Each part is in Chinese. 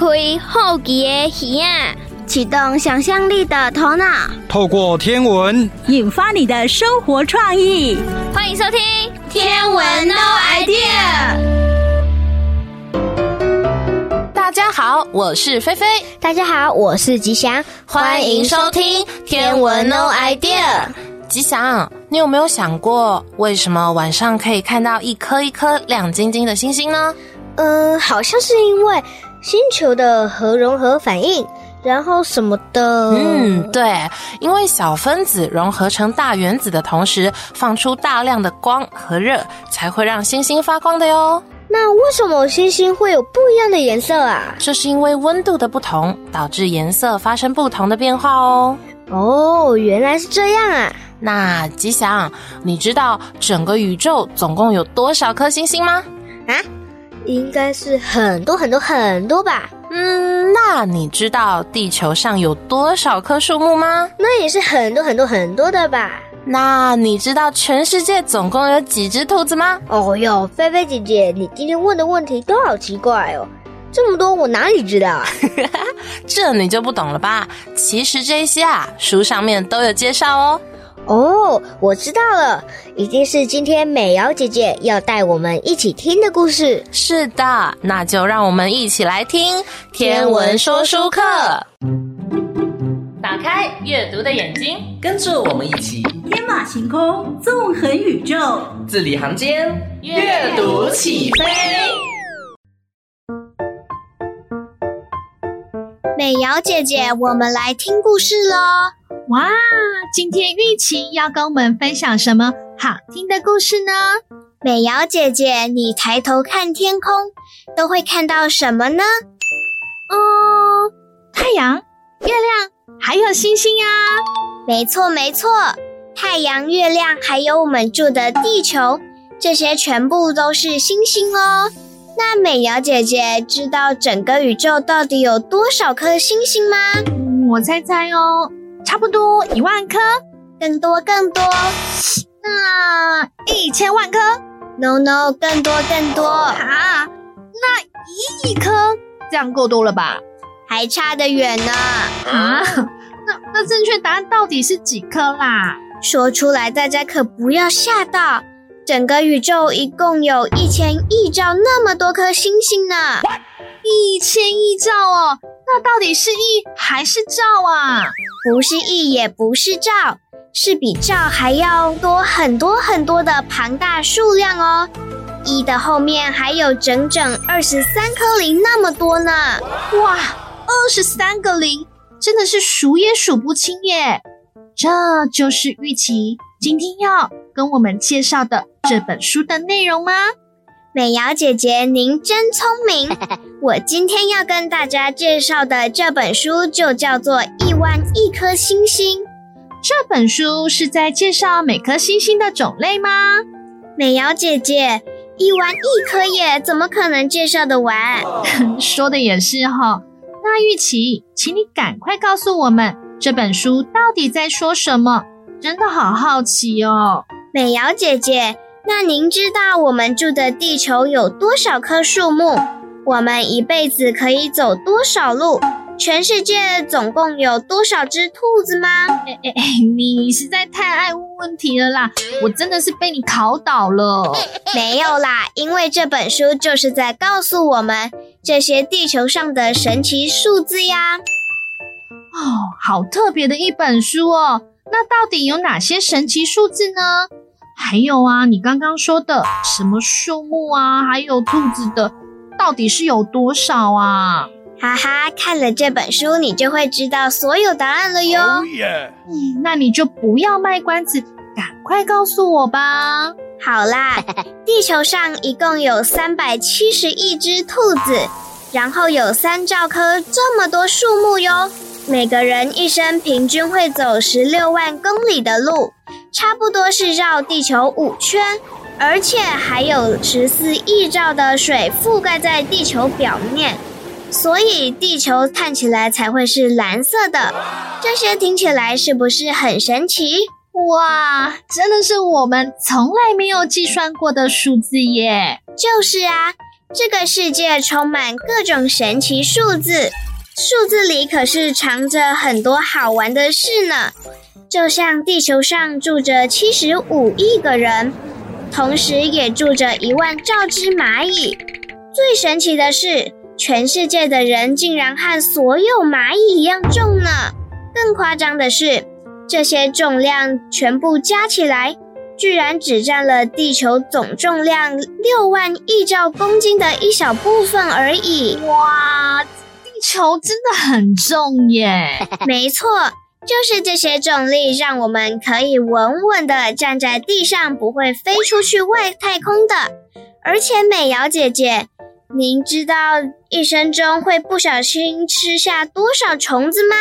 开好奇的耳啊，启动想象力的头脑，透过天文引发你的生活创意。欢迎收听《天文 No Idea》。大家好，我是菲菲。大家好，我是吉祥。欢迎收听《天文 No Idea》。吉祥，你有没有想过，为什么晚上可以看到一颗一颗亮晶晶的星星呢？嗯，好像是因为星球的核融合反应，然后什么的。嗯，对，因为小分子融合成大原子的同时，放出大量的光和热，才会让星星发光的哟。那为什么星星会有不一样的颜色啊？这是因为温度的不同，导致颜色发生不同的变化哦。哦，原来是这样啊。那吉祥，你知道整个宇宙总共有多少颗星星吗？啊？应该是很多很多很多吧。嗯，那你知道地球上有多少棵树木吗？那也是很多很多很多的吧。那你知道全世界总共有几只兔子吗？哦哟，菲菲姐姐，你今天问的问题都好奇怪哦，这么多我哪里知道啊？这你就不懂了吧？其实这些啊，书上面都有介绍哦。哦，我知道了，一定是今天美瑶姐姐要带我们一起听的故事。是的，那就让我们一起来听《天文说书课》。打开阅读的眼睛，跟着我们一起天马行空，纵横宇宙，字里行间，阅读起飞。美瑶姐姐，我们来听故事喽。哇，今天玉琪要跟我们分享什么好听的故事呢？美瑶姐姐，你抬头看天空，都会看到什么呢？哦，太阳、月亮，还有星星呀。没错，没错，太阳、月亮，还有我们住的地球，这些全部都是星星哦。那美瑶姐姐知道整个宇宙到底有多少颗星星吗？嗯，我猜猜哦。差不多一万颗，更多更多，那一千万颗？No No，更多更多啊！那一亿颗，这样够多了吧？还差得远呢！啊，那那正确答案到底是几颗啦？说出来大家可不要吓到，整个宇宙一共有一千亿兆那么多颗星星呢！一千亿兆哦，那到底是亿还是兆啊？不是亿，也不是兆，是比兆还要多很多很多的庞大数量哦。一的后面还有整整二十三颗零那么多呢！哇，二十三个零，真的是数也数不清耶！这就是玉琪今天要跟我们介绍的这本书的内容吗？美瑶姐姐，您真聪明。我今天要跟大家介绍的这本书就叫做《亿万亿颗星星》。这本书是在介绍每颗星星的种类吗？美瑶姐姐，亿万亿颗耶，怎么可能介绍得完？说的也是哈。那玉琪，请你赶快告诉我们，这本书到底在说什么？真的好好奇哦。美瑶姐姐。那您知道我们住的地球有多少棵树木？我们一辈子可以走多少路？全世界总共有多少只兔子吗？哎哎哎，你实在太爱问问题了啦！我真的是被你考倒了。没有啦，因为这本书就是在告诉我们这些地球上的神奇数字呀。哦，好特别的一本书哦。那到底有哪些神奇数字呢？还有啊，你刚刚说的什么树木啊，还有兔子的，到底是有多少啊？哈哈，看了这本书，你就会知道所有答案了哟。Oh. 嗯，那你就不要卖关子，赶快告诉我吧。好啦，地球上一共有三百七十亿只兔子，然后有三兆棵这么多树木哟。每个人一生平均会走十六万公里的路。差不多是绕地球五圈，而且还有十四亿兆的水覆盖在地球表面，所以地球看起来才会是蓝色的。这些听起来是不是很神奇？哇，真的是我们从来没有计算过的数字耶！就是啊，这个世界充满各种神奇数字，数字里可是藏着很多好玩的事呢。就像地球上住着七十五亿个人，同时也住着一万兆只蚂蚁。最神奇的是，全世界的人竟然和所有蚂蚁一样重呢！更夸张的是，这些重量全部加起来，居然只占了地球总重量六万亿兆公斤的一小部分而已。哇，地球真的很重耶！没错，就是这些重力让我们可以稳稳地站在地上，不会飞出去外太空的。而且美瑶姐姐，您知道一生中会不小心吃下多少虫子吗？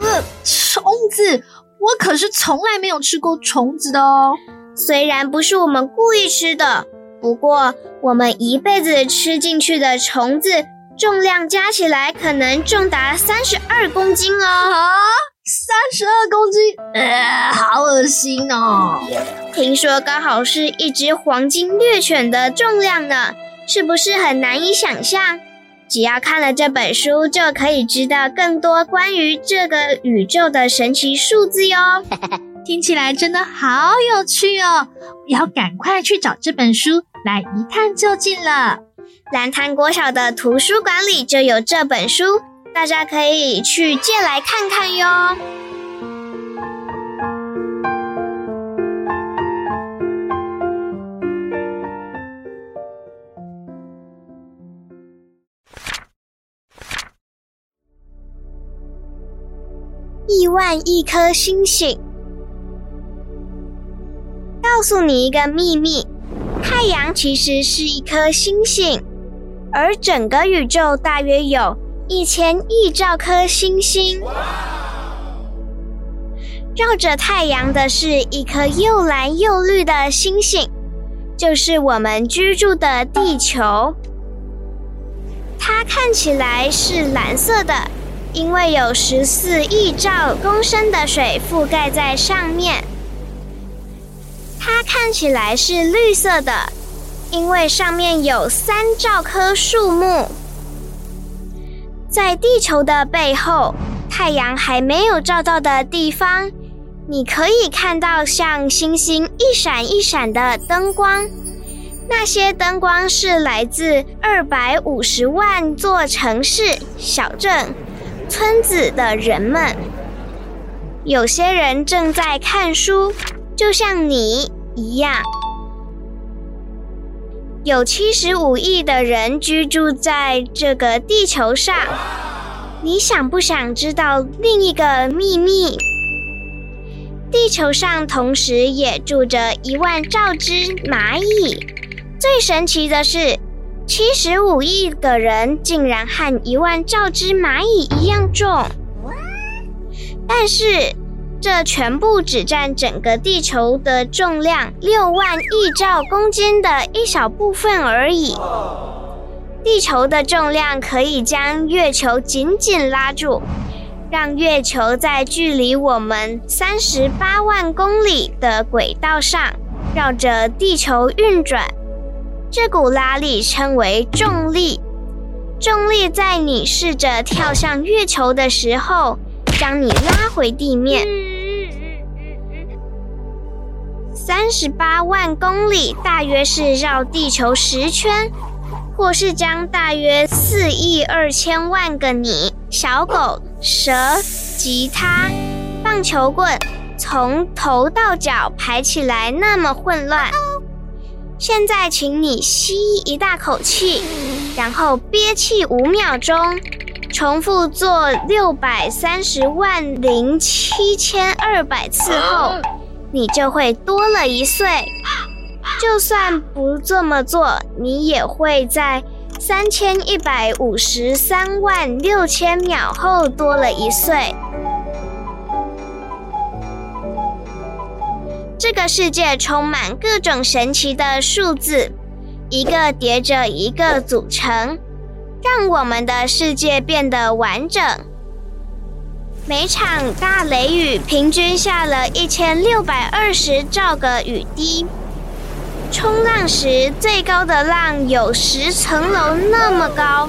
呃，虫子，我可是从来没有吃过虫子的哦。虽然不是我们故意吃的，不过我们一辈子吃进去的虫子重量加起来可能重达三十二公斤哦！啊，三十二公斤，呃，好恶心哦！听说刚好是一只黄金猎犬的重量呢，是不是很难以想象？只要看了这本书，就可以知道更多关于这个宇宙的神奇数字哟。听起来真的好有趣哦！我要赶快去找这本书来一探究竟了。蓝潭国小的图书馆里就有这本书，大家可以去借来看看哟。亿万亿颗星星。告诉你一个秘密，太阳其实是一颗星星，而整个宇宙大约有一千亿兆颗星星。绕着太阳的是一颗又蓝又绿的星星，就是我们居住的地球。它看起来是蓝色的，因为有十四亿兆公升的水覆盖在上面。它看起来是绿色的，因为上面有三兆棵树木。在地球的背后，太阳还没有照到的地方，你可以看到像星星一闪一闪的灯光。那些灯光是来自二百五十万座城市、小镇、村子的人们。有些人正在看书，就像你。一样，有七十五亿的人居住在这个地球上。你想不想知道另一个秘密？地球上同时也住着一万兆只蚂蚁。最神奇的是，七十五亿个人竟然和一万兆只蚂蚁一样重。但是。这全部只占整个地球的重量六万亿兆公斤的一小部分而已。地球的重量可以将月球紧紧拉住，让月球在距离我们三十八万公里的轨道上绕着地球运转。这股拉力称为重力。重力在你试着跳向月球的时候，将你拉回地面。三十八万公里大约是绕地球十圈，或是将大约四亿二千万个你、小狗、蛇、吉他、棒球棍从头到脚排起来那么混乱。现在，请你吸一大口气，然后憋气五秒钟，重复做六百三十万零七千二百次后。你就会多了一岁，就算不这么做，你也会在三千一百五十三万六千秒后多了一岁。这个世界充满各种神奇的数字，一个叠着一个组成，让我们的世界变得完整。每场大雷雨平均下了一千六百二十兆个雨滴，冲浪时最高的浪有十层楼那么高。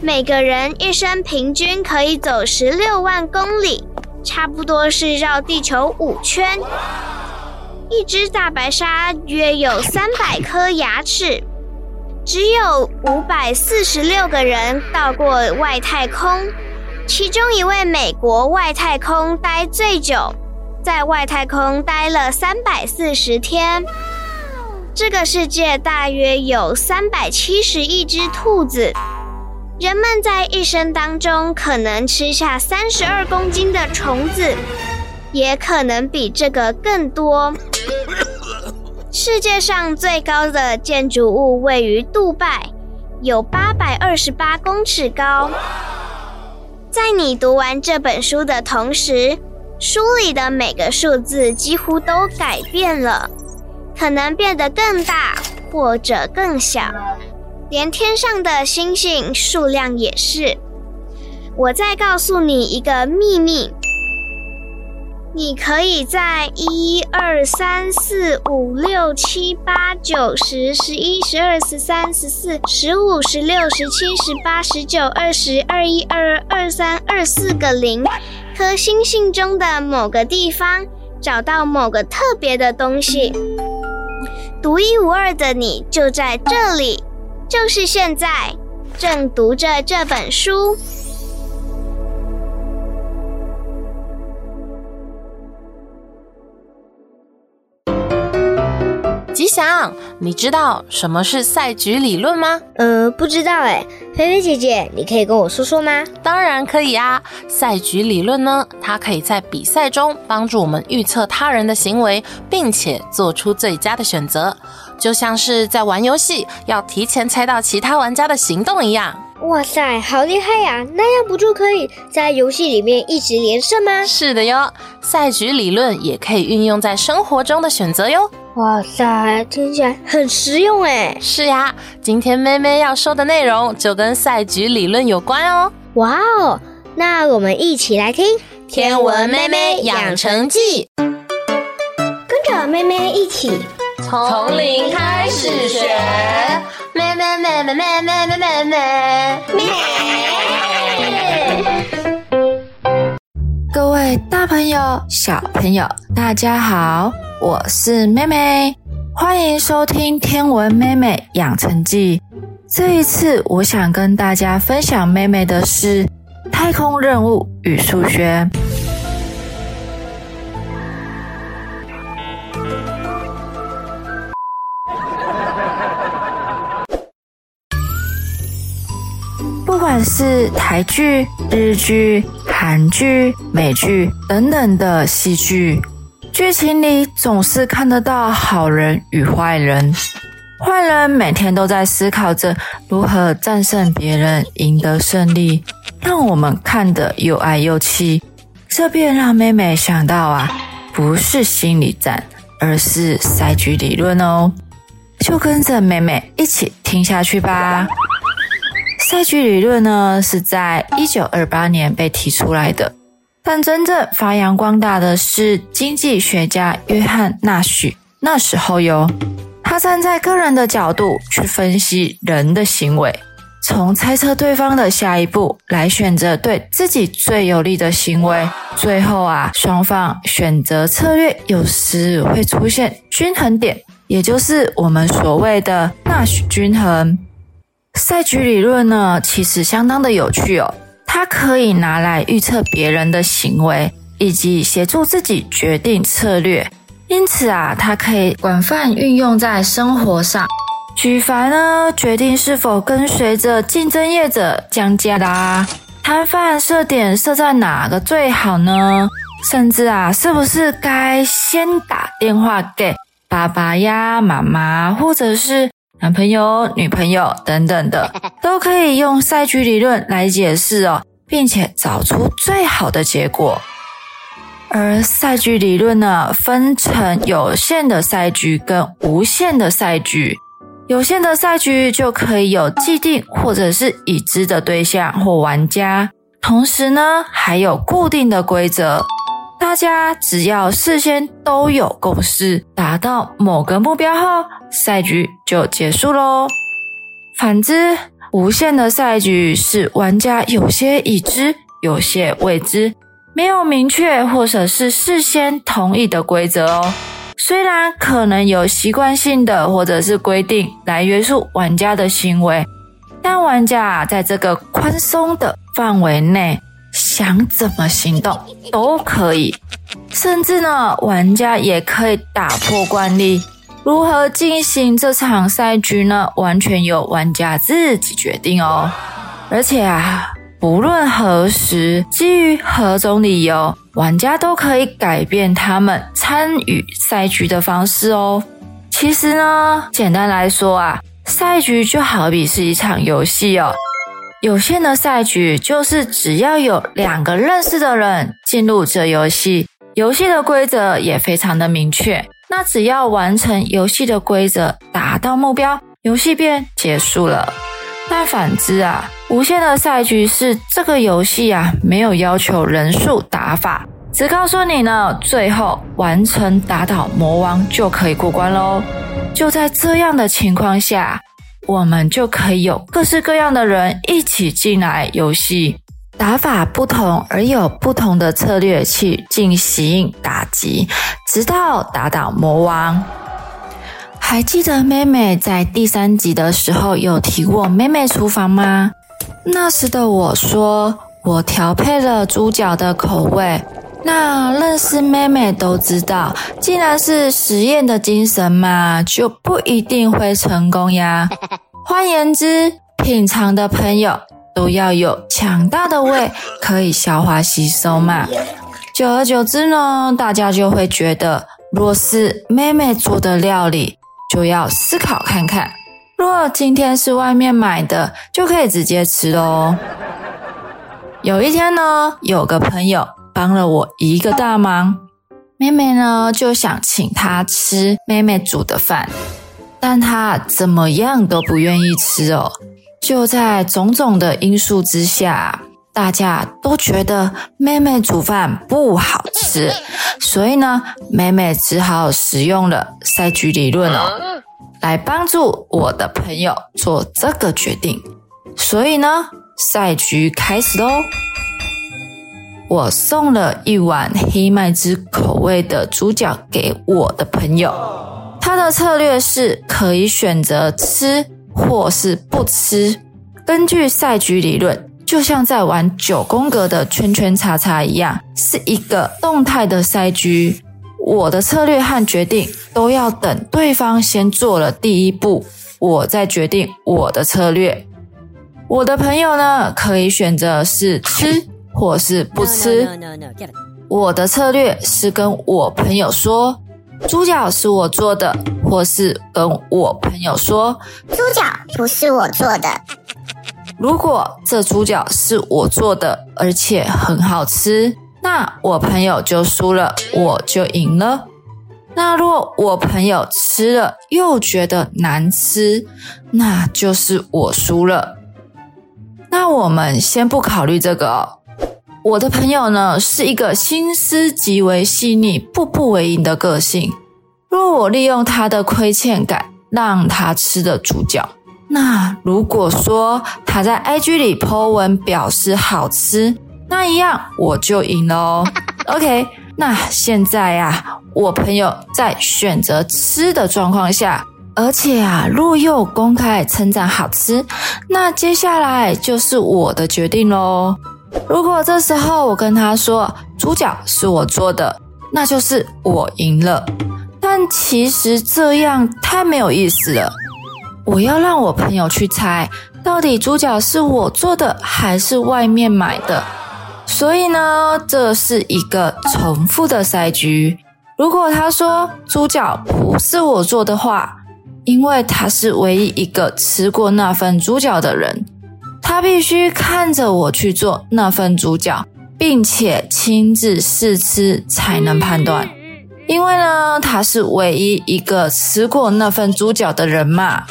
每个人一生平均可以走十六万公里，差不多是绕地球五圈。一只大白鲨约有三百颗牙齿，只有五百四十六个人到过外太空，其中一位美国外太空待最久，在外太空待了三百四十天。这个世界大约有三百七十亿只兔子。人们在一生当中可能吃下三十二公斤的虫子，也可能比这个更多。世界上最高的建筑物位于杜拜，有八百二十八公尺高。在你读完这本书的同时，书里的每个数字几乎都改变了，可能变得更大或者更小。连天上的星星数量也是。我再告诉你一个秘密：你可以在一二三四五六七八九十十一十二十三十四十五十六十七十八十九二十二一二二三二四个零颗星星中的某个地方找到某个特别的东西。独一无二的你就在这里。就是现在，正读着这本书。吉祥，你知道什么是赛局理论吗？呃，不知道哎。菲菲姐姐，你可以跟我说说吗？当然可以啊。赛局理论呢，它可以在比赛中帮助我们预测他人的行为，并且做出最佳的选择。就像是在玩游戏，要提前猜到其他玩家的行动一样。哇塞，好厉害呀！那样不就可以在游戏里面一直连胜吗？是的哟，赛局理论也可以运用在生活中的选择哟。哇塞，听起来很实用哎。是呀，今天妹妹要说的内容就跟赛局理论有关哦。哇哦，那我们一起来听《天文妹妹养成记》，跟着妹妹一起。从零开始学，咩咩咩咩咩咩咩咩咩。各位大朋友、小朋友，大家好，我是妹妹，欢迎收听《天文妹妹养成记》。这一次，我想跟大家分享妹妹的是太空任务与数学。不管是台剧、日剧、韩剧、美剧等等的戏剧，剧情里总是看得到好人与坏人。坏人每天都在思考着如何战胜别人，赢得胜利，让我们看得又爱又气。这便让妹妹想到啊，不是心理战，而是赛局理论哦。就跟着妹妹一起听下去吧。赛局理论呢，是在一九二八年被提出来的，但真正发扬光大的是经济学家约翰纳许。那时候哟，他站在个人的角度去分析人的行为，从猜测对方的下一步来选择对自己最有利的行为。最后啊，双方选择策略有时会出现均衡点，也就是我们所谓的纳许均衡。赛局理论呢，其实相当的有趣哦。它可以拿来预测别人的行为，以及协助自己决定策略。因此啊，它可以广泛运用在生活上。举凡呢，决定是否跟随着竞争业者降价啦，摊贩设点设在哪个最好呢？甚至啊，是不是该先打电话给爸爸呀、妈妈，或者是？男朋友、女朋友等等的，都可以用赛局理论来解释哦，并且找出最好的结果。而赛局理论呢，分成有限的赛局跟无限的赛局。有限的赛局就可以有既定或者是已知的对象或玩家，同时呢，还有固定的规则。大家只要事先都有共识，达到某个目标后，赛局就结束喽。反之，无限的赛局是玩家有些已知，有些未知，没有明确或者是事先同意的规则哦。虽然可能有习惯性的或者是规定来约束玩家的行为，但玩家在这个宽松的范围内。想怎么行动都可以，甚至呢，玩家也可以打破惯例。如何进行这场赛局呢？完全由玩家自己决定哦。而且啊，不论何时，基于何种理由，玩家都可以改变他们参与赛局的方式哦。其实呢，简单来说啊，赛局就好比是一场游戏哦。有限的赛局就是只要有两个认识的人进入这游戏，游戏的规则也非常的明确。那只要完成游戏的规则，达到目标，游戏便结束了。但反之啊，无限的赛局是这个游戏啊，没有要求人数打法，只告诉你呢，最后完成打倒魔王就可以过关喽。就在这样的情况下。我们就可以有各式各样的人一起进来游戏，打法不同而有不同的策略去进行打击，直到打倒魔王。还记得妹妹在第三集的时候有提过妹妹厨房吗？那时的我说我调配了猪脚的口味。那认识妹妹都知道，既然是实验的精神嘛，就不一定会成功呀。换言之，品尝的朋友都要有强大的胃，可以消化吸收嘛。久而久之呢，大家就会觉得，若是妹妹做的料理，就要思考看看。若今天是外面买的，就可以直接吃喽。有一天呢，有个朋友。帮了我一个大忙，妹妹呢就想请她吃妹妹煮的饭，但她怎么样都不愿意吃哦。就在种种的因素之下，大家都觉得妹妹煮饭不好吃，所以呢，妹妹只好使用了赛局理论哦，来帮助我的朋友做这个决定。所以呢，赛局开始喽。我送了一碗黑麦汁口味的猪脚给我的朋友，他的策略是可以选择吃或是不吃。根据赛局理论，就像在玩九宫格的圈圈叉叉一样，是一个动态的赛局。我的策略和决定都要等对方先做了第一步，我再决定我的策略。我的朋友呢，可以选择是吃。或是不吃，我的策略是跟我朋友说，猪脚是我做的，或是跟我朋友说，猪脚不是我做的。如果这猪脚是我做的，而且很好吃，那我朋友就输了，我就赢了。那若我朋友吃了又觉得难吃，那就是我输了。那我们先不考虑这个哦。我的朋友呢，是一个心思极为细腻、步步为营的个性。若我利用他的亏欠感，让他吃的主角，那如果说他在 IG 里 po 文表示好吃，那一样我就赢了哦。OK，那现在啊，我朋友在选择吃的状况下，而且啊，若又公开称赞好吃，那接下来就是我的决定喽。如果这时候我跟他说猪脚是我做的，那就是我赢了。但其实这样太没有意思了。我要让我朋友去猜，到底猪脚是我做的还是外面买的。所以呢，这是一个重复的赛局。如果他说猪脚不是我做的话，因为他是唯一一个吃过那份猪脚的人。他必须看着我去做那份猪脚，并且亲自试吃才能判断。因为呢，他是唯一一个吃过那份猪脚的人嘛。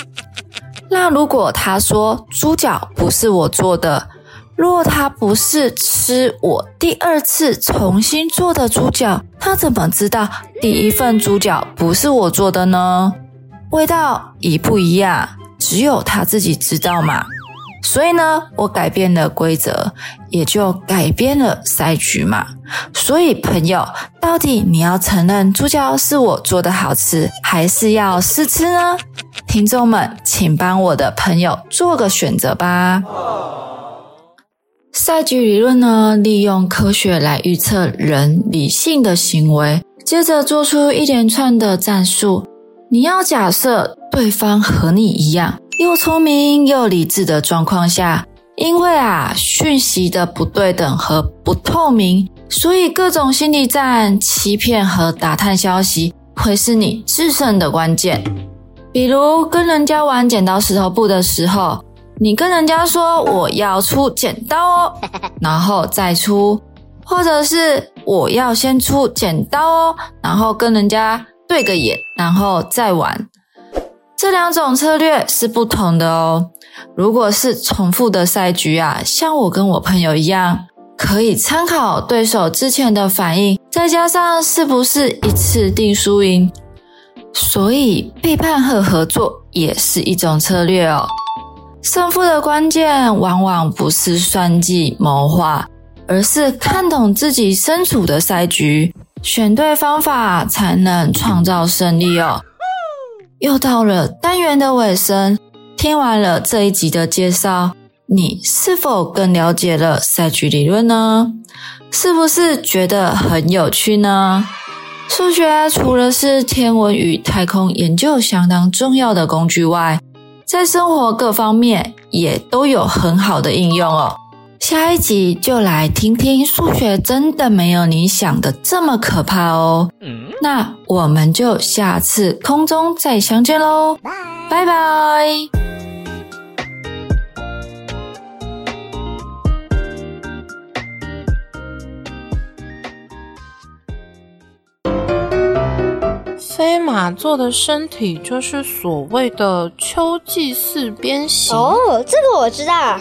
那如果他说猪脚不是我做的，若他不是吃我第二次重新做的猪脚，他怎么知道第一份猪脚不是我做的呢？味道一不一样，只有他自己知道嘛。所以呢，我改变了规则，也就改变了赛局嘛。所以，朋友，到底你要承认猪脚是我做的好吃，还是要试吃呢？听众们，请帮我的朋友做个选择吧。赛局理论呢，利用科学来预测人理性的行为，接着做出一连串的战术。你要假设对方和你一样。又聪明又理智的状况下，因为啊讯息的不对等和不透明，所以各种心理战、欺骗和打探消息会是你制胜的关键。比如跟人家玩剪刀石头布的时候，你跟人家说我要出剪刀哦，然后再出，或者是我要先出剪刀哦，然后跟人家对个眼，然后再玩。这两种策略是不同的哦。如果是重复的赛局啊，像我跟我朋友一样，可以参考对手之前的反应，再加上是不是一次定输赢。所以背叛和合作也是一种策略哦。胜负的关键往往不是算计谋划，而是看懂自己身处的赛局，选对方法才能创造胜利哦。又到了单元的尾声，听完了这一集的介绍，你是否更了解了赛局理论呢？是不是觉得很有趣呢？数学除了是天文与太空研究相当重要的工具外，在生活各方面也都有很好的应用哦。下一集就来听听数学真的没有你想的这么可怕哦。那我们就下次空中再相见喽，拜拜。飞马座的身体就是所谓的秋季四边形哦，这个我知道。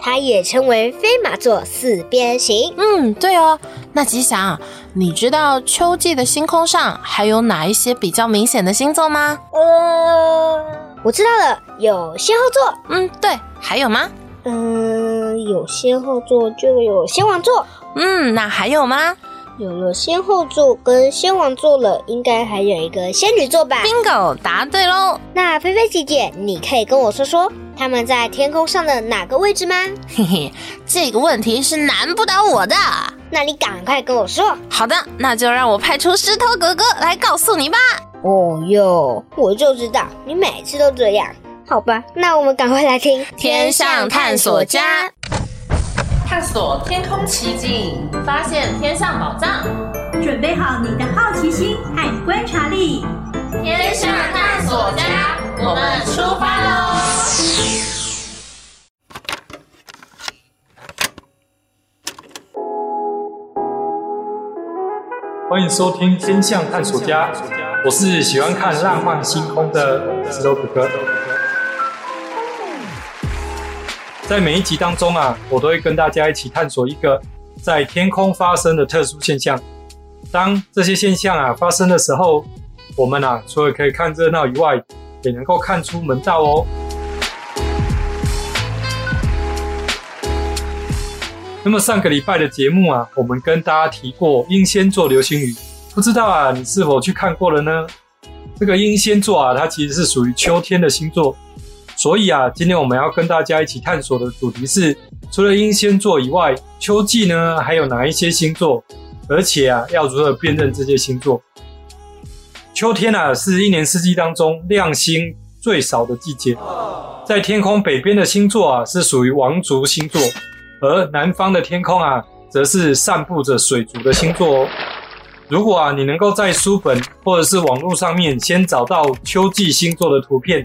它也称为飞马座四边形。嗯，对哦。那吉祥，你知道秋季的星空上还有哪一些比较明显的星座吗？呃，我知道了，有仙后座。嗯，对。还有吗？嗯，有仙后座就有仙王座。嗯，那还有吗？有了仙后座跟仙王座了，应该还有一个仙女座吧？Bingo，答对喽！那菲菲姐姐，你可以跟我说说他们在天空上的哪个位置吗？嘿嘿，这个问题是难不倒我的。那你赶快跟我说。好的，那就让我派出石头哥哥来告诉你吧。哦哟，我就知道你每次都这样。好吧，那我们赶快来听《天上探索家》。探索天空奇景，发现天上宝藏。准备好你的好奇心和观察力，天上探索家，我们出发喽！欢迎收听《天象探索家》，我是喜欢看浪漫星空的石头哥哥。在每一集当中啊，我都会跟大家一起探索一个在天空发生的特殊现象。当这些现象啊发生的时候，我们啊除了可以看热闹以外，也能够看出门道哦。那么上个礼拜的节目啊，我们跟大家提过英仙座流星雨，不知道啊你是否去看过了呢？这个英仙座啊，它其实是属于秋天的星座。所以啊，今天我们要跟大家一起探索的主题是，除了英仙座以外，秋季呢还有哪一些星座？而且啊，要如何辨认这些星座？秋天啊，是一年四季当中亮星最少的季节。在天空北边的星座啊，是属于王族星座，而南方的天空啊，则是散布着水族的星座哦。如果啊，你能够在书本或者是网络上面先找到秋季星座的图片。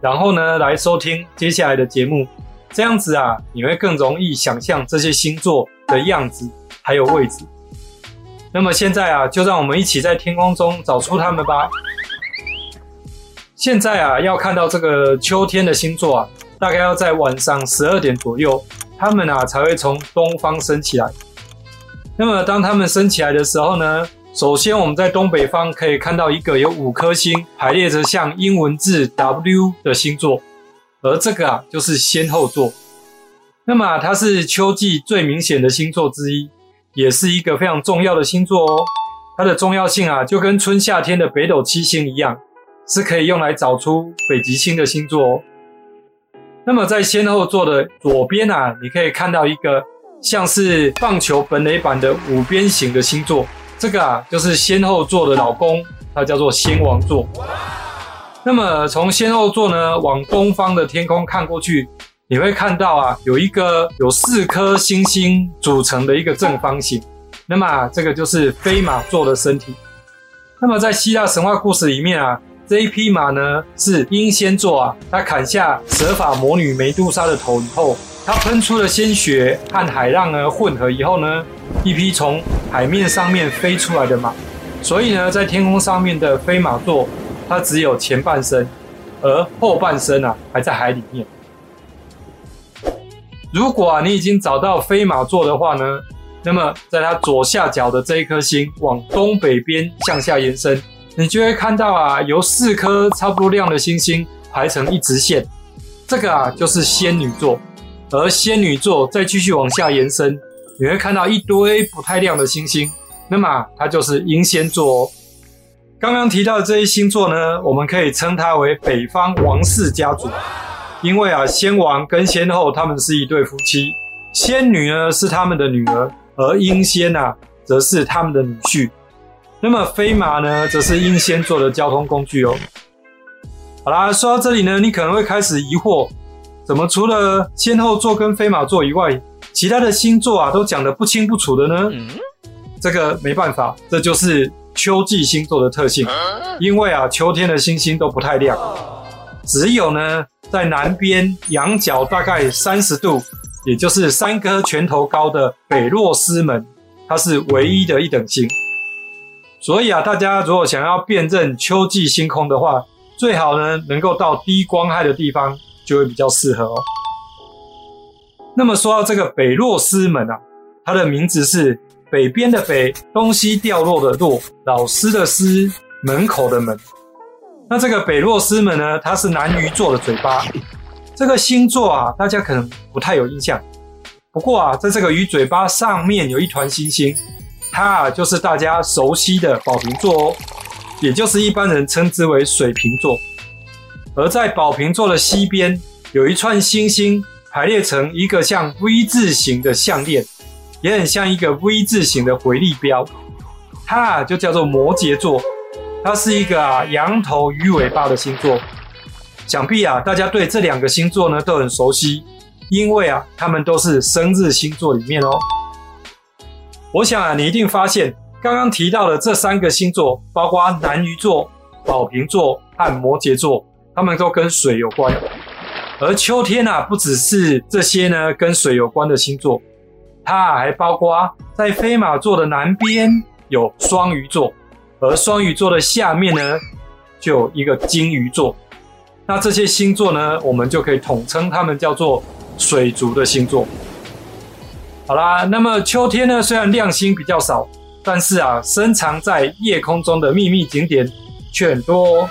然后呢，来收听接下来的节目，这样子啊，你会更容易想象这些星座的样子还有位置。那么现在啊，就让我们一起在天空中找出它们吧。现在啊，要看到这个秋天的星座啊，大概要在晚上十二点左右，它们啊才会从东方升起来。那么当它们升起来的时候呢，首先我们在东北方可以看到一个有五颗星排列着像英文字 W 的星座，而这个啊就是仙后座。那么它是秋季最明显的星座之一，也是一个非常重要的星座哦。它的重要性啊，就跟春夏天的北斗七星一样，是可以用来找出北极星的星座哦。那么在仙后座的左边啊，你可以看到一个像是棒球本垒板的五边形的星座，这个啊就是仙后座的老公，它叫做仙王座。那么从仙后座呢往东方的天空看过去，你会看到啊有一个有四颗星星组成的一个正方形。那么，这个就是飞马座的身体。那么在希腊神话故事里面啊，这一匹马呢是英仙座啊，它砍下蛇发魔女梅杜莎的头以后，它喷出了鲜血和海浪呢混合以后呢，一匹从海面上面飞出来的马。所以呢，在天空上面的飞马座，它只有前半身，而后半身啊还在海里面。如果啊你已经找到飞马座的话呢，那么，在它左下角的这一颗星往东北边向下延伸，你就会看到啊，由四颗差不多亮的星星排成一直线，这个啊就是仙女座。而仙女座再继续往下延伸，你会看到一堆不太亮的星星，那么它就是英仙座哦。刚刚提到的这些星座呢，我们可以称它为北方王室家族，因为啊，仙王跟先后他们是一对夫妻，仙女呢是他们的女儿。而英仙啊，则是他们的女婿。那么飞马呢，则是英仙座的交通工具哦。好啦，说到这里呢，你可能会开始疑惑，怎么除了仙后座跟飞马座以外，其他的星座啊都讲得不清不楚的呢？这个没办法，这就是秋季星座的特性。因为啊，秋天的星星都不太亮，只有呢，在南边仰角大概三十度。也就是三颗拳头高的北落师门，它是唯一的一等星。所以啊，大家如果想要辨认秋季星空的话，最好呢能够到低光害的地方，就会比较适合哦。那么说到这个北落师门啊，它的名字是北边的北，东西掉落的落，老师的师，门口的门。那这个北落师门呢，它是南鱼座的嘴巴。这个星座啊，大家可能不太有印象。不过啊，在这个鱼嘴巴上面有一团星星，它啊就是大家熟悉的宝瓶座哦，也就是一般人称之为水瓶座。而在宝瓶座的西边，有一串星星排列成一个像 V 字形的项链，也很像一个 V 字形的回力标。它啊就叫做摩羯座，它是一个啊羊头鱼尾巴的星座。想必啊，大家对这两个星座呢都很熟悉，因为啊，他们都是生日星座里面哦。我想啊，你一定发现刚刚提到的这三个星座，包括南鱼座、宝瓶座和摩羯座，他们都跟水有关。而秋天啊，不只是这些呢跟水有关的星座，它还包括在飞马座的南边有双鱼座，而双鱼座的下面呢就有一个金鱼座。那这些星座呢，我们就可以统称它们叫做水族的星座。好啦，那么秋天呢，虽然亮星比较少，但是啊，深藏在夜空中的秘密景点却很多哦。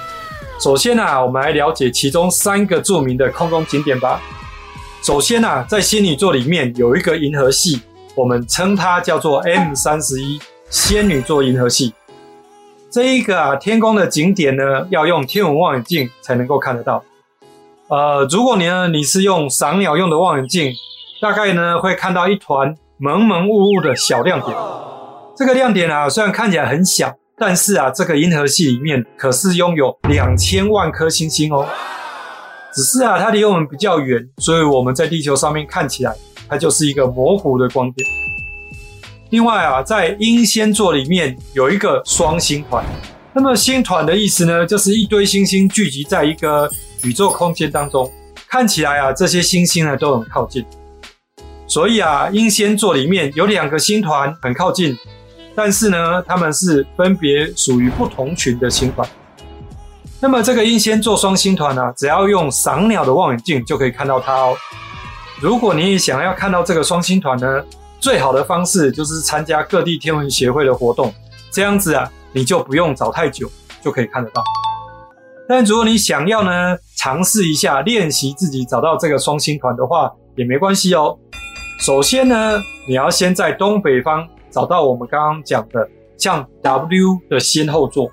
首先啊，我们来了解其中三个著名的空中景点吧。首先啊，在仙女座里面有一个银河系，我们称它叫做 M 三十一仙女座银河系。这一个啊，天空的景点呢，要用天文望远镜才能够看得到。呃，如果你呢，你是用赏鸟用的望远镜，大概呢会看到一团蒙蒙雾雾的小亮点。这个亮点啊，虽然看起来很小，但是啊，这个银河系里面可是拥有两千万颗星星哦。只是啊，它离我们比较远，所以我们在地球上面看起来，它就是一个模糊的光点。另外啊，在英仙座里面有一个双星团。那么星团的意思呢，就是一堆星星聚集在一个宇宙空间当中。看起来啊，这些星星呢都很靠近。所以啊，英仙座里面有两个星团很靠近，但是呢，他们是分别属于不同群的星团。那么这个英仙座双星团呢，只要用赏鸟的望远镜就可以看到它哦。如果你也想要看到这个双星团呢，最好的方式就是参加各地天文协会的活动，这样子啊，你就不用找太久就可以看得到。但如果你想要呢，尝试一下练习自己找到这个双星团的话，也没关系哦。首先呢，你要先在东北方找到我们刚刚讲的像 W 的先后座，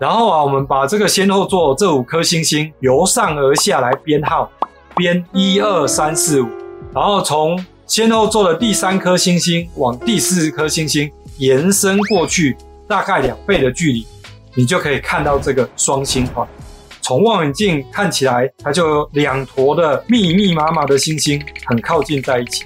然后啊，我们把这个先后座这五颗星星由上而下来编号，编一二三四五，然后从先后座的第三颗星星往第四颗星星延伸过去，大概两倍的距离，你就可以看到这个双星团。从望远镜看起来，它就有两坨的密密麻麻的星星很靠近在一起。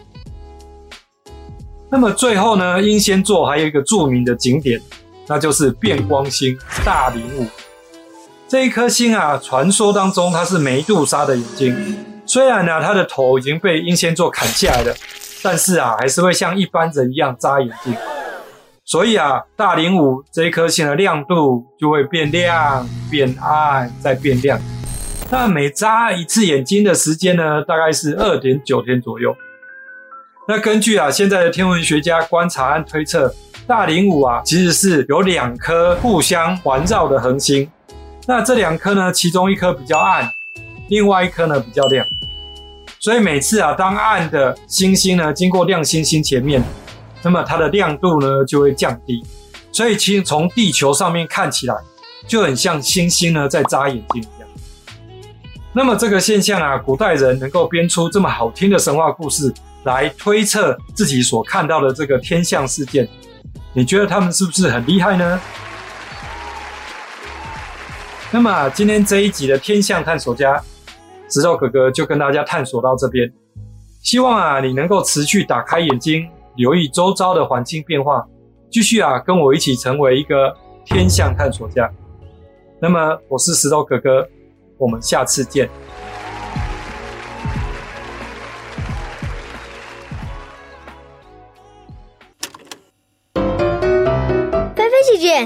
那么最后呢，英仙座还有一个著名的景点，那就是变光星大陵五。这一颗星啊，传说当中它是梅杜莎的眼睛。虽然呢，它的头已经被英仙座砍下来了，但是啊，还是会像一般人一样眨眼睛。所以啊，大陵五这一颗星的亮度就会变亮、变暗再变亮。那每眨一次眼睛的时间呢，大概是二点九天左右。那根据啊现在的天文学家观察和推测，大陵五啊其实是有两颗互相环绕的恒星。那这两颗呢，其中一颗比较暗，另外一颗呢比较亮。所以每次啊，当暗的星星呢经过亮星星前面，那么它的亮度呢就会降低。所以其实从地球上面看起来，就很像星星呢在眨眼睛一样。那么这个现象啊，古代人能够编出这么好听的神话故事来推测自己所看到的这个天象事件，你觉得他们是不是很厉害呢？那么今天这一集的天象探索家。石头哥哥就跟大家探索到这边，希望啊你能够持续打开眼睛，留意周遭的环境变化，继续啊跟我一起成为一个天象探索家。那么我是石头哥哥，我们下次见。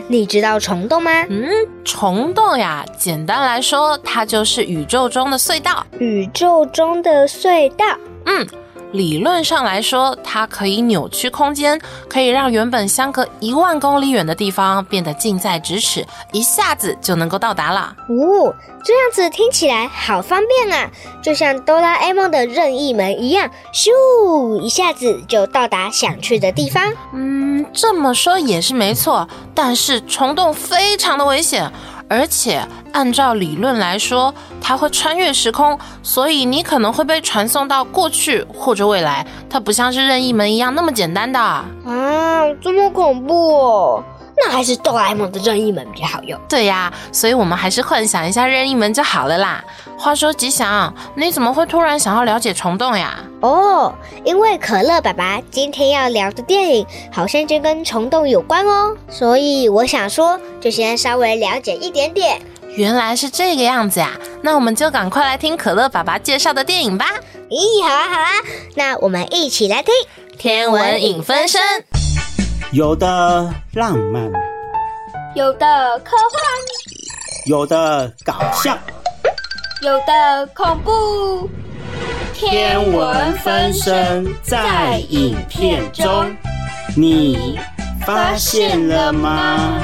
你知道虫洞吗？嗯，虫洞呀，简单来说，它就是宇宙中的隧道。宇宙中的隧道，嗯。理论上来说，它可以扭曲空间，可以让原本相隔一万公里远的地方变得近在咫尺，一下子就能够到达了。哦，这样子听起来好方便啊，就像哆啦 A 梦的任意门一样，咻，一下子就到达想去的地方。嗯，这么说也是没错，但是虫洞非常的危险。而且按照理论来说，它会穿越时空，所以你可能会被传送到过去或者未来。它不像是任意门一样那么简单的啊！这么恐怖哦！那还是哆啦 A 梦的任意门比较好用。对呀，所以我们还是幻想一下任意门就好了啦。话说吉祥，你怎么会突然想要了解虫洞呀？哦，因为可乐爸爸今天要聊的电影好像就跟虫洞有关哦，所以我想说，就先稍微了解一点点。原来是这个样子呀，那我们就赶快来听可乐爸爸介绍的电影吧。咦，好啊好啊，那我们一起来听《天文影分身》。有的浪漫，有的科幻，有的搞笑，有的恐怖。天文分身在影片中，你发现了吗？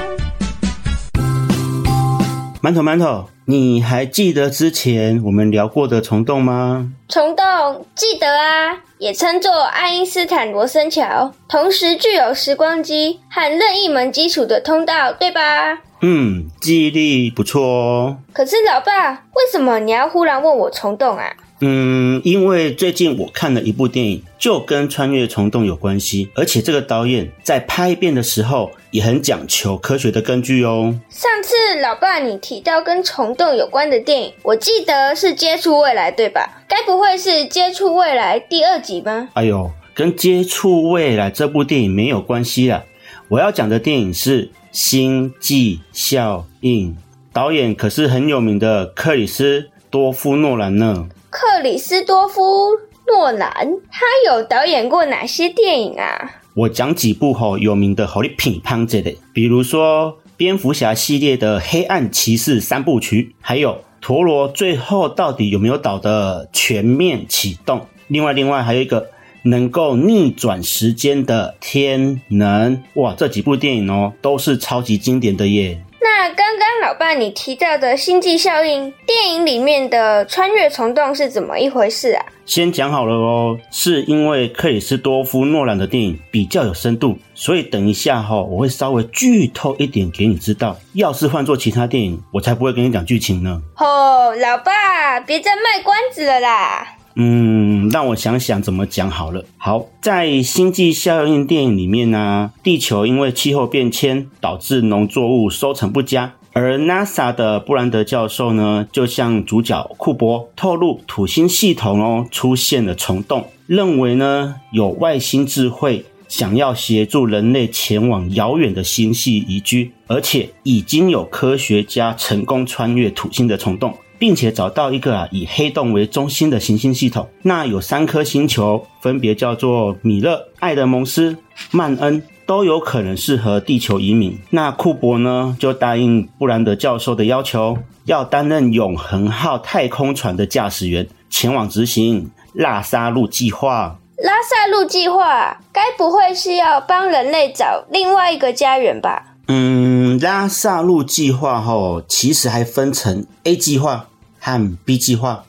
馒头馒头，你还记得之前我们聊过的虫洞吗？虫洞记得啊。也称作爱因斯坦罗森桥，同时具有时光机和任意门基础的通道，对吧？嗯，记忆力不错哦。可是老爸，为什么你要忽然问我虫洞啊？嗯，因为最近我看了一部电影，就跟穿越虫洞有关系，而且这个导演在拍片的时候也很讲求科学的根据哦。上次老爸你提到跟虫洞有关的电影，我记得是《接触未来》，对吧？该不会是《接触未来》第二集吗？哎呦，跟《接触未来》这部电影没有关系啦。我要讲的电影是《星际效应》，导演可是很有名的克里斯多夫诺兰呢。克里斯多夫诺兰，他有导演过哪些电影啊？我讲几部吼有名的，好你品乓这类，比如说蝙蝠侠系列的黑暗骑士三部曲，还有陀螺最后到底有没有倒的全面启动，另外，另外还有一个能够逆转时间的天能，哇，这几部电影哦都是超级经典的耶。那刚刚老爸你提到的星际效应，电影里面的穿越虫洞是怎么一回事啊？先讲好了哦，是因为克里斯多夫诺兰的电影比较有深度，所以等一下哈、哦，我会稍微剧透一点给你知道。要是换做其他电影，我才不会跟你讲剧情呢。哦，老爸，别再卖关子了啦。嗯，让我想想怎么讲好了。好，在《星际效应》电影里面呢、地球因为气候变迁导致农作物收成不佳，而 NASA 的布兰德教授呢，就向主角库珀透露土星系统哦出现了虫洞，认为呢有外星智慧想要协助人类前往遥远的星系宜居，而且已经有科学家成功穿越土星的虫洞。并且找到一个啊以黑洞为中心的行星系统，那有三颗星球，分别叫做米勒、艾德蒙斯、曼恩，都有可能适合地球移民。那库珀呢就答应布兰德教授的要求，要担任永恒号太空船的驾驶员，前往执行拉萨路计划。拉萨路计划该不会是要帮人类找另外一个家园吧？嗯，拉萨路计划齁，其实还分成 A 计划和 B 计划。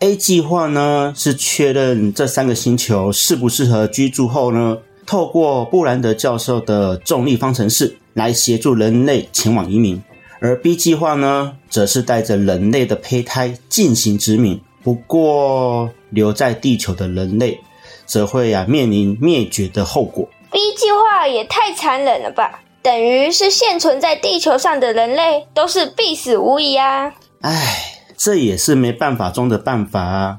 A 计划呢是确认这三个星球适不适合居住后呢，透过布兰德教授的重力方程式来协助人类前往移民。而 B 计划呢，则是带着人类的胚胎进行殖民。不过留在地球的人类，则会啊面临灭绝的后果。B 计划也太残忍了吧！等于是现存在地球上的人类都是必死无疑啊！唉，这也是没办法中的办法啊。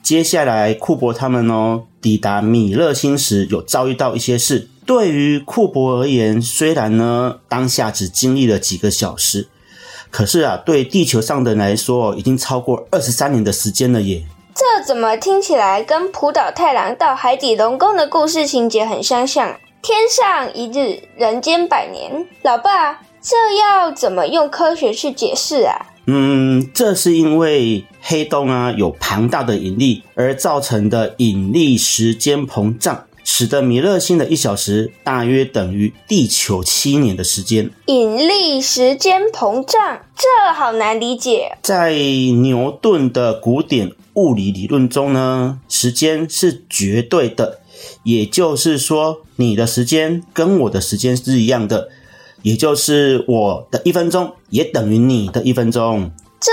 接下来库珀他们哦，抵达米勒星时有遭遇到一些事。对于库珀而言，虽然呢当下只经历了几个小时，可是啊，对地球上的人来说，已经超过二十三年的时间了耶。这怎么听起来跟浦岛太郎到海底龙宫的故事情节很相像？天上一日，人间百年。老爸，这要怎么用科学去解释啊？嗯，这是因为黑洞啊有庞大的引力而造成的引力时间膨胀，使得米勒星的一小时大约等于地球七年的时间。引力时间膨胀，这好难理解。在牛顿的古典物理理论中呢，时间是绝对的。也就是说，你的时间跟我的时间是一样的，也就是我的一分钟也等于你的一分钟。这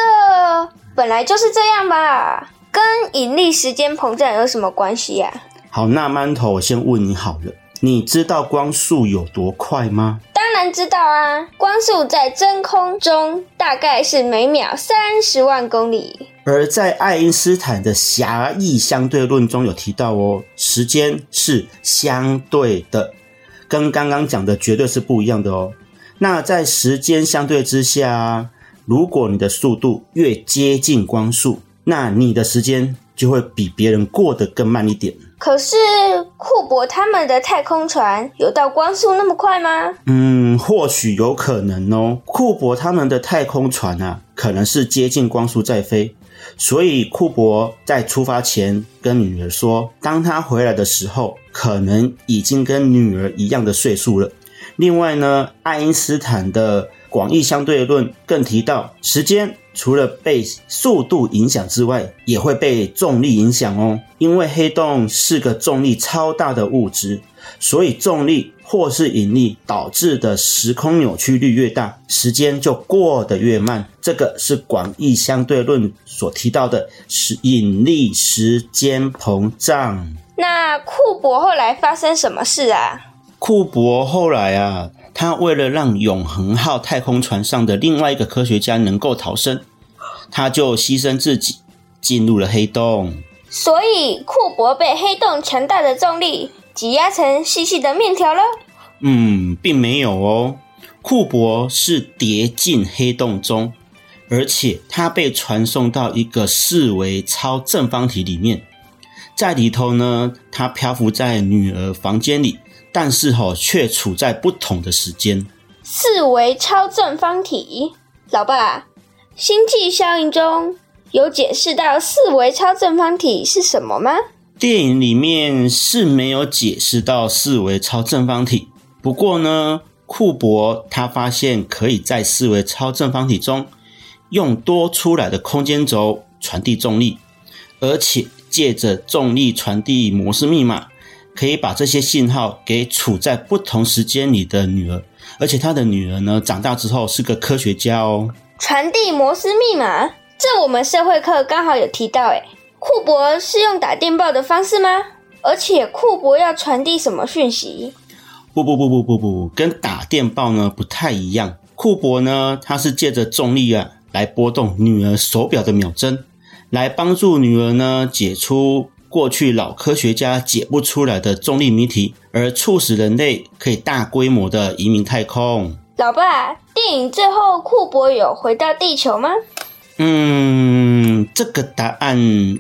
本来就是这样吧？跟引力时间膨胀有什么关系呀？好，那馒头，我先问你好了，你知道光速有多快吗？当然知道啊，光速在真空中大概是每秒三十万公里。而在爱因斯坦的狭义相对论中有提到哦，时间是相对的，跟刚刚讲的绝对是不一样的哦。那在时间相对之下，如果你的速度越接近光速，那你的时间就会比别人过得更慢一点。可是库珀他们的太空船有到光速那么快吗？嗯，或许有可能哦。库珀他们的太空船啊，可能是接近光速在飞。所以库珀在出发前跟女儿说，当他回来的时候，可能已经跟女儿一样的岁数了。另外呢，爱因斯坦的广义相对论更提到，时间除了被速度影响之外，也会被重力影响哦。因为黑洞是个重力超大的物质，所以重力。或是引力导致的时空扭曲率越大，时间就过得越慢。这个是广义相对论所提到的时引力时间膨胀。那库珀后来发生什么事啊？库珀后来啊，他为了让永恒号太空船上的另外一个科学家能够逃生，他就牺牲自己进入了黑洞。所以库珀被黑洞强大的重力。挤压成细细的面条了？嗯，并没有哦。库珀是跌进黑洞中，而且他被传送到一个四维超正方体里面，在里头呢，他漂浮在女儿房间里，但是吼、哦、却处在不同的时间。四维超正方体，老爸，星际效应中有解释到四维超正方体是什么吗？电影里面是没有解释到四维超正方体，不过呢，库伯他发现可以在四维超正方体中用多出来的空间轴传递重力，而且借着重力传递模式密码，可以把这些信号给处在不同时间里的女儿，而且他的女儿呢，长大之后是个科学家哦。传递摩斯密码，这我们社会课刚好有提到诶。库柏是用打电报的方式吗？而且库柏要传递什么讯息？不不不不不不，跟打电报呢不太一样。库柏呢，他是借着重力啊来拨动女儿手表的秒针，来帮助女儿呢解出过去老科学家解不出来的重力谜题，而促使人类可以大规模的移民太空。老爸，电影最后库柏有回到地球吗？嗯，这个答案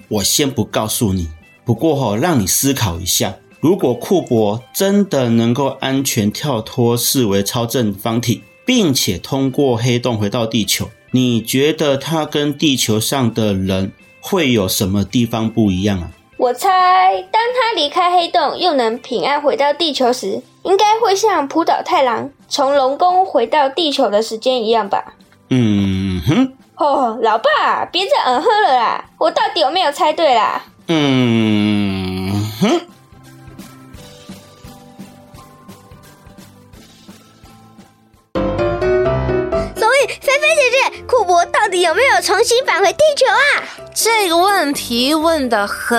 我先不告诉你。不过哈、哦，让你思考一下：如果库柏真的能够安全跳脱四维超正方体，并且通过黑洞回到地球，你觉得他跟地球上的人会有什么地方不一样啊？我猜，当他离开黑洞又能平安回到地球时，应该会像浦岛太郎从龙宫回到地球的时间一样吧？嗯哼。哦，老爸，别再嗯哼了啦！我到底有没有猜对啦？嗯哼。以，菲菲姐姐，库珀到底有没有重新返回地球啊？这个问题问得很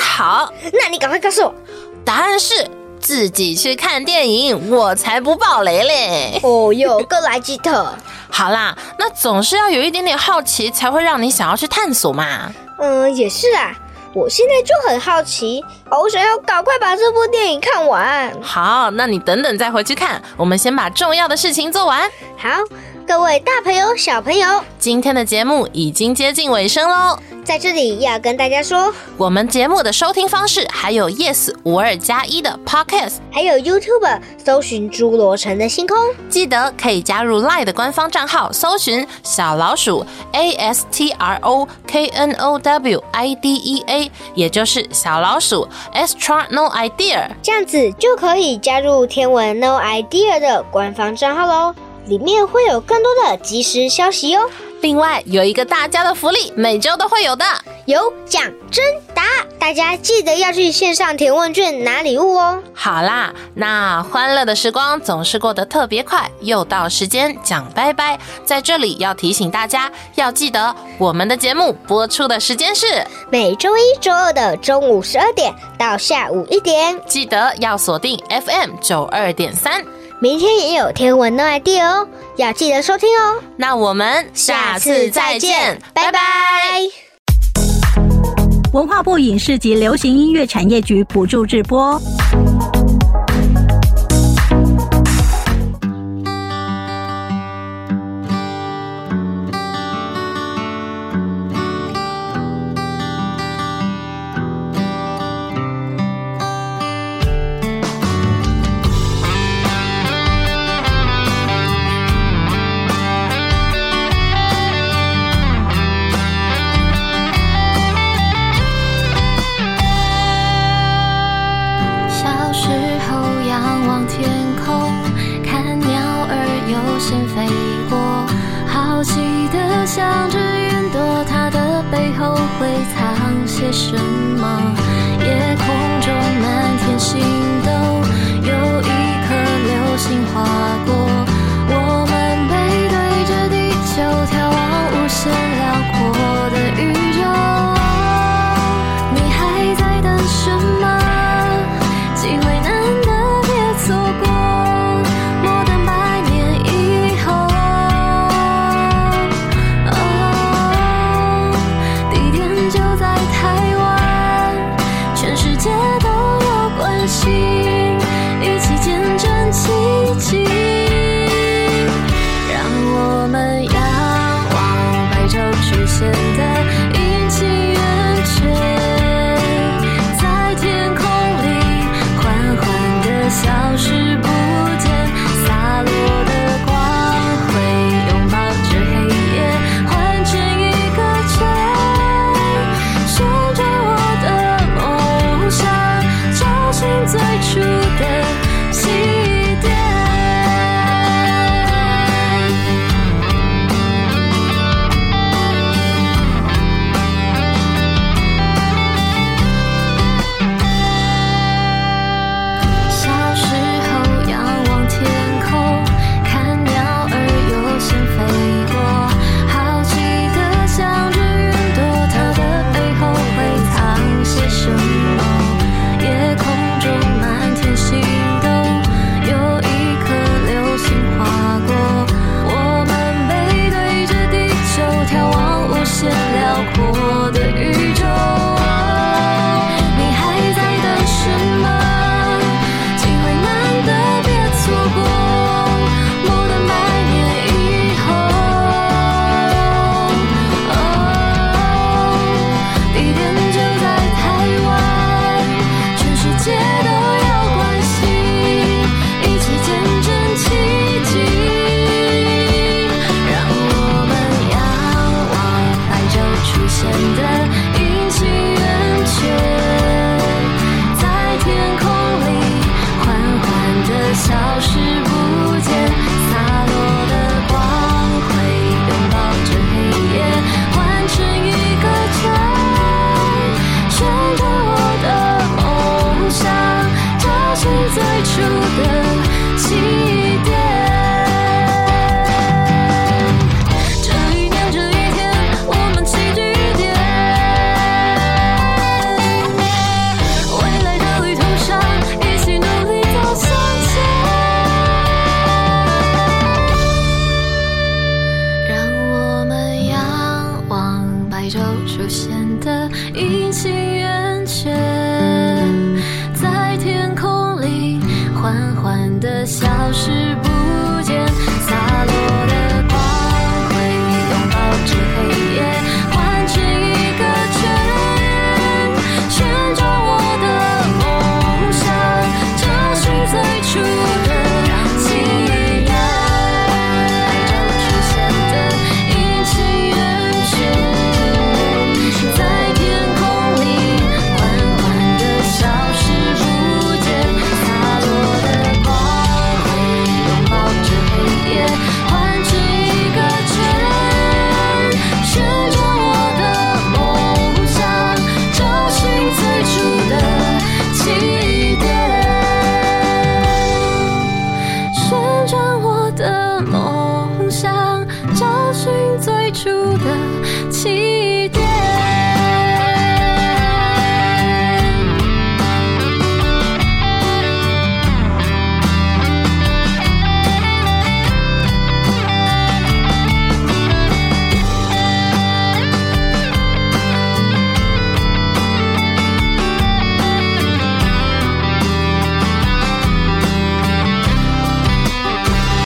好，那你赶快告诉我，答案是自己去看电影，我才不爆雷嘞！哦哟，够来吉特。好啦，那总是要有一点点好奇，才会让你想要去探索嘛。嗯，也是啊，我现在就很好奇，我想要赶快把这部电影看完。好，那你等等再回去看，我们先把重要的事情做完。好。各位大朋友、小朋友，今天的节目已经接近尾声喽。在这里要跟大家说，我们节目的收听方式还有 Yes 五二加一的 Podcast，还有 YouTube 搜寻侏罗城的星空。记得可以加入 Line 的官方账号，搜寻小老鼠 A S T R O K N O W I D E A，也就是小老鼠 extra No Idea，这样子就可以加入天文 No Idea 的官方账号喽。里面会有更多的即时消息哟。另外有一个大家的福利，每周都会有的，有奖征答，大家记得要去线上填问卷拿礼物哦。好啦，那欢乐的时光总是过得特别快，又到时间讲拜拜。在这里要提醒大家，要记得我们的节目播出的时间是每周一、周二的中午十二点到下午一点，记得要锁定 FM 九二点三。明天也有天文 No idea 哦，要记得收听哦。那我们下次再见，拜拜。文化部影视及流行音乐产业局补助直播。先飞过，好奇的想着云朵，它的背后会藏些什么？夜空中满天星斗，有一颗流星划过。